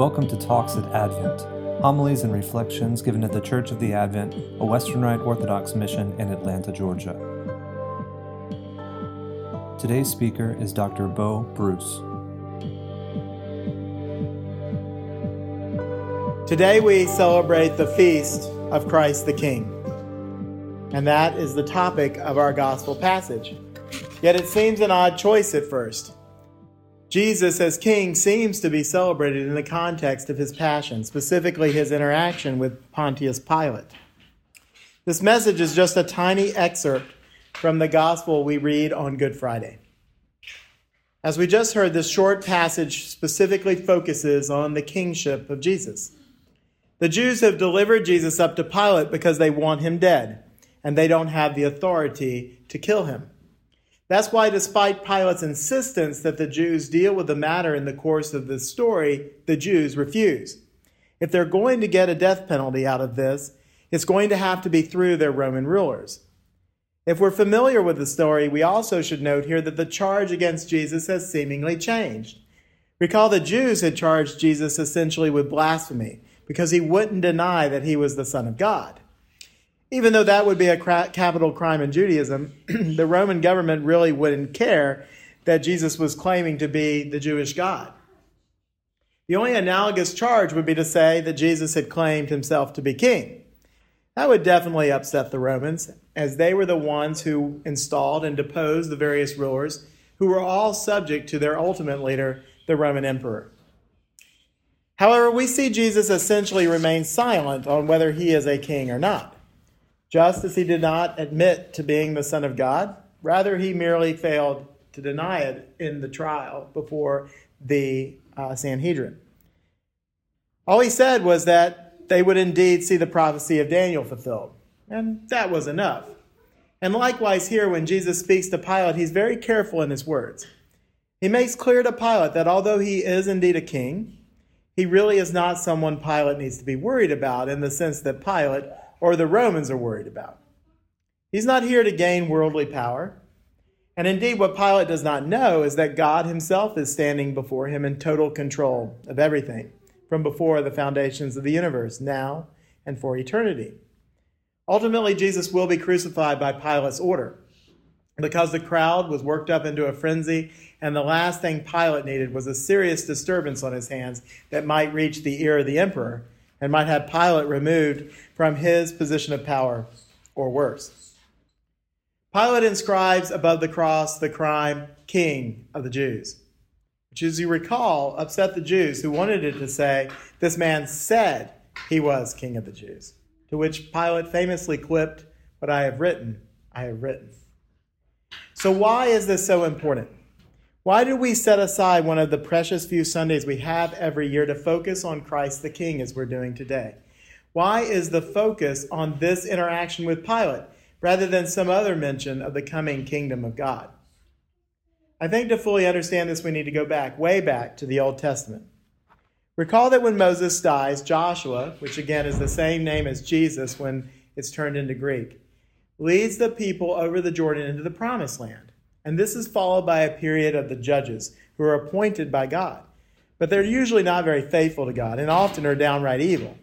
Welcome to Talks at Advent, homilies and reflections given at the Church of the Advent, a Western Rite Orthodox mission in Atlanta, Georgia. Today's speaker is Dr. Bo Bruce. Today we celebrate the feast of Christ the King. And that is the topic of our gospel passage. Yet it seems an odd choice at first. Jesus as king seems to be celebrated in the context of his passion, specifically his interaction with Pontius Pilate. This message is just a tiny excerpt from the gospel we read on Good Friday. As we just heard, this short passage specifically focuses on the kingship of Jesus. The Jews have delivered Jesus up to Pilate because they want him dead, and they don't have the authority to kill him. That's why, despite Pilate's insistence that the Jews deal with the matter in the course of this story, the Jews refuse. If they're going to get a death penalty out of this, it's going to have to be through their Roman rulers. If we're familiar with the story, we also should note here that the charge against Jesus has seemingly changed. Recall the Jews had charged Jesus essentially with blasphemy because he wouldn't deny that he was the Son of God. Even though that would be a capital crime in Judaism, the Roman government really wouldn't care that Jesus was claiming to be the Jewish God. The only analogous charge would be to say that Jesus had claimed himself to be king. That would definitely upset the Romans, as they were the ones who installed and deposed the various rulers who were all subject to their ultimate leader, the Roman emperor. However, we see Jesus essentially remain silent on whether he is a king or not. Just as he did not admit to being the Son of God, rather, he merely failed to deny it in the trial before the uh, Sanhedrin. All he said was that they would indeed see the prophecy of Daniel fulfilled, and that was enough. And likewise, here, when Jesus speaks to Pilate, he's very careful in his words. He makes clear to Pilate that although he is indeed a king, he really is not someone Pilate needs to be worried about in the sense that Pilate or the Romans are worried about. He's not here to gain worldly power. And indeed, what Pilate does not know is that God himself is standing before him in total control of everything from before the foundations of the universe, now and for eternity. Ultimately, Jesus will be crucified by Pilate's order because the crowd was worked up into a frenzy, and the last thing Pilate needed was a serious disturbance on his hands that might reach the ear of the emperor and might have Pilate removed from his position of power, or worse. Pilate inscribes above the cross the crime, King of the Jews, which, as you recall, upset the Jews who wanted it to say, This man said he was King of the Jews. To which Pilate famously quipped, What I have written, I have written. So, why is this so important? Why do we set aside one of the precious few Sundays we have every year to focus on Christ the King as we're doing today? Why is the focus on this interaction with Pilate rather than some other mention of the coming kingdom of God? I think to fully understand this, we need to go back, way back to the Old Testament. Recall that when Moses dies, Joshua, which again is the same name as Jesus when it's turned into Greek, leads the people over the Jordan into the promised land. And this is followed by a period of the judges who are appointed by God. But they're usually not very faithful to God and often are downright evil.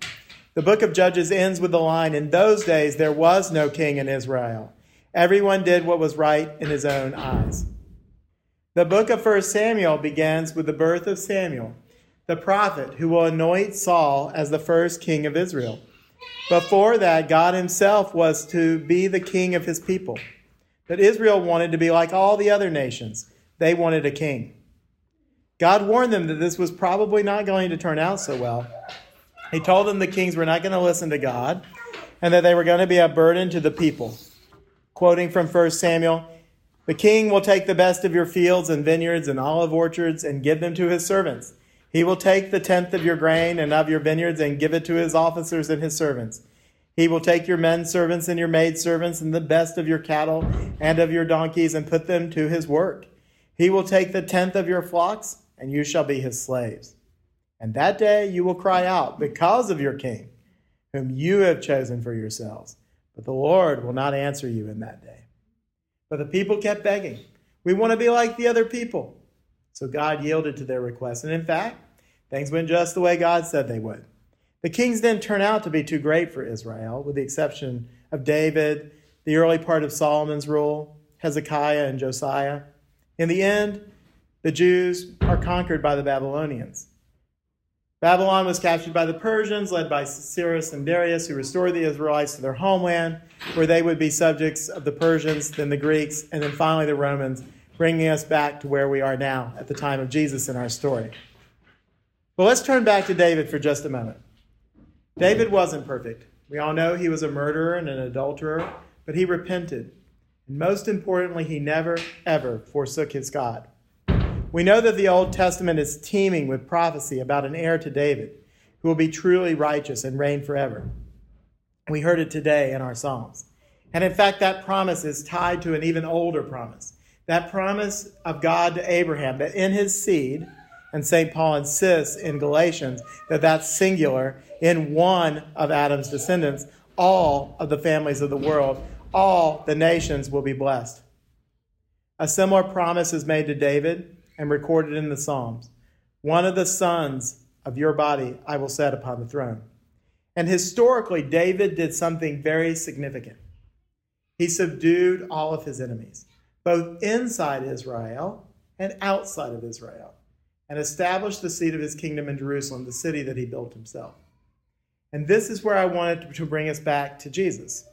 The book of Judges ends with the line In those days there was no king in Israel. Everyone did what was right in his own eyes. The book of 1 Samuel begins with the birth of Samuel, the prophet who will anoint Saul as the first king of Israel. Before that, God himself was to be the king of his people. But Israel wanted to be like all the other nations. They wanted a king. God warned them that this was probably not going to turn out so well. He told them the kings were not going to listen to God and that they were going to be a burden to the people. Quoting from 1 Samuel, the king will take the best of your fields and vineyards and olive orchards and give them to his servants. He will take the tenth of your grain and of your vineyards and give it to his officers and his servants. He will take your men servants and your maid servants and the best of your cattle and of your donkeys and put them to his work. He will take the tenth of your flocks, and you shall be his slaves. And that day you will cry out because of your king, whom you have chosen for yourselves. But the Lord will not answer you in that day. But the people kept begging, We want to be like the other people. So God yielded to their request. And in fact, Things went just the way God said they would. The kings didn't turn out to be too great for Israel, with the exception of David, the early part of Solomon's rule, Hezekiah, and Josiah. In the end, the Jews are conquered by the Babylonians. Babylon was captured by the Persians, led by Cyrus and Darius, who restored the Israelites to their homeland, where they would be subjects of the Persians, then the Greeks, and then finally the Romans, bringing us back to where we are now at the time of Jesus in our story. Well, let's turn back to David for just a moment. David wasn't perfect. We all know he was a murderer and an adulterer, but he repented. And most importantly, he never, ever forsook his God. We know that the Old Testament is teeming with prophecy about an heir to David who will be truly righteous and reign forever. We heard it today in our Psalms. And in fact, that promise is tied to an even older promise. That promise of God to Abraham that in his seed, and St. Paul insists in Galatians that that's singular, in one of Adam's descendants, all of the families of the world, all the nations will be blessed. A similar promise is made to David and recorded in the Psalms. One of the sons of your body I will set upon the throne. And historically, David did something very significant. He subdued all of his enemies, both inside Israel and outside of Israel, and established the seat of his kingdom in Jerusalem, the city that he built himself. And this is where I wanted to bring us back to Jesus.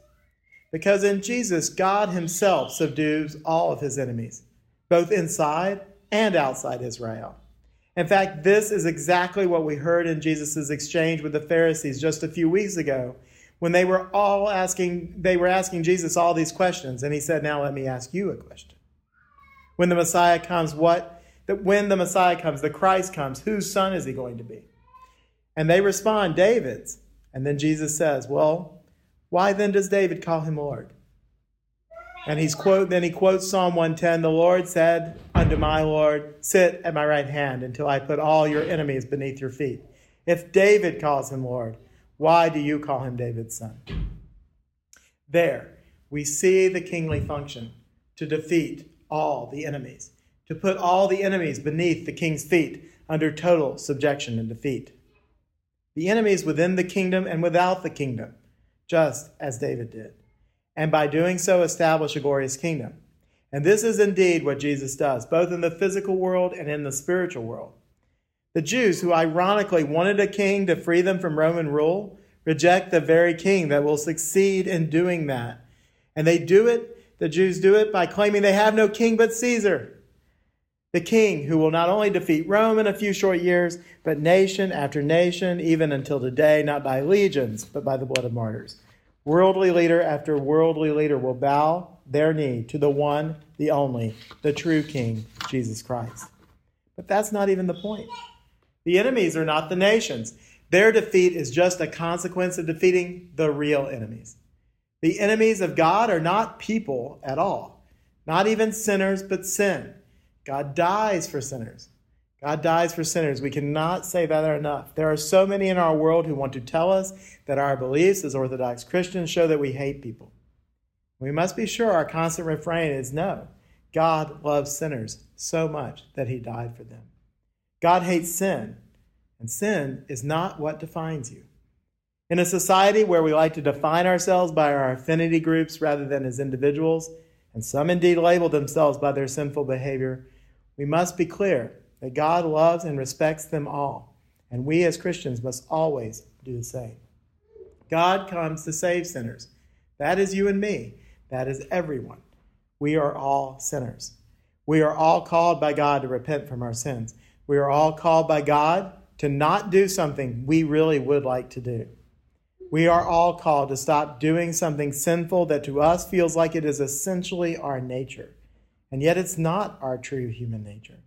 Because in Jesus, God himself subdues all of his enemies, both inside and outside Israel. In fact, this is exactly what we heard in Jesus' exchange with the Pharisees just a few weeks ago when they were all asking they were asking Jesus all these questions and he said, "Now let me ask you a question. When the Messiah comes, what that when the Messiah comes, the Christ comes, whose son is he going to be?" And they respond, "David's." And then Jesus says, "Well, why then does David call him Lord?" And he's quote then he quotes Psalm 110, "The Lord said unto my Lord, sit at my right hand until I put all your enemies beneath your feet." If David calls him Lord, why do you call him David's son? There, we see the kingly function to defeat all the enemies, to put all the enemies beneath the king's feet under total subjection and defeat. The enemies within the kingdom and without the kingdom, just as David did and by doing so establish a glorious kingdom. And this is indeed what Jesus does, both in the physical world and in the spiritual world. The Jews, who ironically wanted a king to free them from Roman rule, reject the very king that will succeed in doing that. And they do it, the Jews do it by claiming they have no king but Caesar. The king who will not only defeat Rome in a few short years, but nation after nation, even until today, not by legions, but by the blood of martyrs. Worldly leader after worldly leader will bow their knee to the one, the only, the true King, Jesus Christ. But that's not even the point. The enemies are not the nations. Their defeat is just a consequence of defeating the real enemies. The enemies of God are not people at all, not even sinners, but sin. God dies for sinners. God dies for sinners. We cannot say that enough. There are so many in our world who want to tell us that our beliefs as Orthodox Christians show that we hate people. We must be sure our constant refrain is no. God loves sinners so much that he died for them. God hates sin, and sin is not what defines you. In a society where we like to define ourselves by our affinity groups rather than as individuals, and some indeed label themselves by their sinful behavior, we must be clear that God loves and respects them all, and we as Christians must always do the same. God comes to save sinners. That is you and me. That is everyone. We are all sinners. We are all called by God to repent from our sins. We are all called by God to not do something we really would like to do. We are all called to stop doing something sinful that to us feels like it is essentially our nature. And yet it's not our true human nature.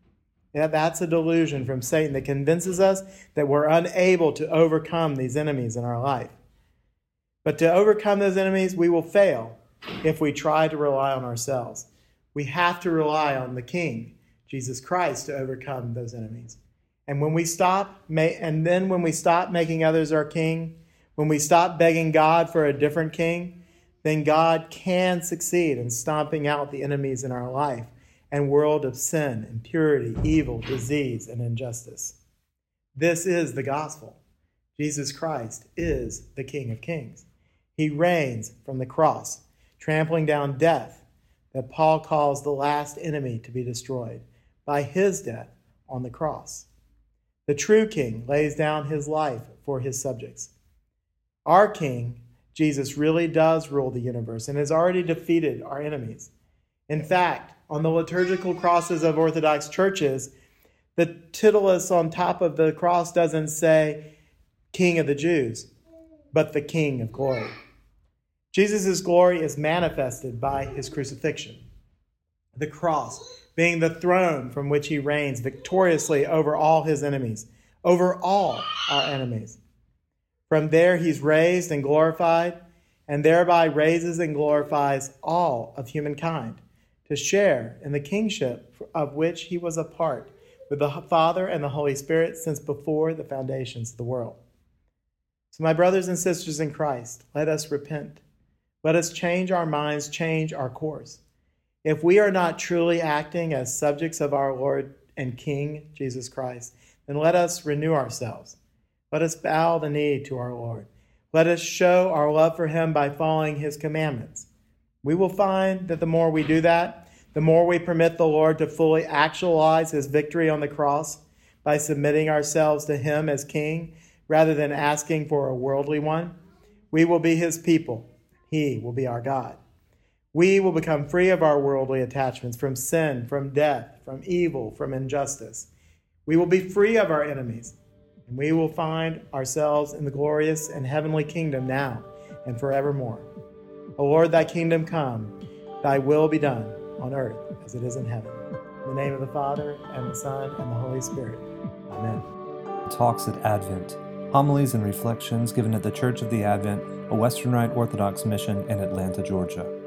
Yeah, that's a delusion from Satan that convinces us that we're unable to overcome these enemies in our life. But to overcome those enemies, we will fail if we try to rely on ourselves. We have to rely on the King, Jesus Christ, to overcome those enemies. And when we stop, and then when we stop making others our king, when we stop begging God for a different king, then God can succeed in stomping out the enemies in our life and world of sin, impurity, evil, disease, and injustice. This is the gospel. Jesus Christ is the King of Kings. He reigns from the cross, trampling down death that Paul calls the last enemy to be destroyed by his death on the cross. The true king lays down his life for his subjects. Our king, Jesus, really does rule the universe and has already defeated our enemies. In fact, on the liturgical crosses of Orthodox churches, the titulus on top of the cross doesn't say King of the Jews, but the King of glory. Jesus' glory is manifested by his crucifixion. The cross being the throne from which he reigns victoriously over all his enemies, over all our enemies. From there, he's raised and glorified, and thereby raises and glorifies all of humankind to share in the kingship of which he was a part with the Father and the Holy Spirit since before the foundations of the world. So, my brothers and sisters in Christ, let us repent. Let us change our minds, change our course. If we are not truly acting as subjects of our Lord and King, Jesus Christ, then let us renew ourselves. Let us bow the knee to our Lord. Let us show our love for him by following his commandments. We will find that the more we do that, the more we permit the Lord to fully actualize his victory on the cross by submitting ourselves to him as king rather than asking for a worldly one, we will be his people he will be our God. We will become free of our worldly attachments from sin, from death, from evil, from injustice. We will be free of our enemies, and we will find ourselves in the glorious and heavenly kingdom now and forevermore. O Lord, thy kingdom come, thy will be done on earth as it is in heaven. In the name of the Father, and the Son, and the Holy Spirit. Amen. Talks at Advent homilies and reflections given at the Church of the Advent, a Western Rite Orthodox mission in Atlanta, Georgia.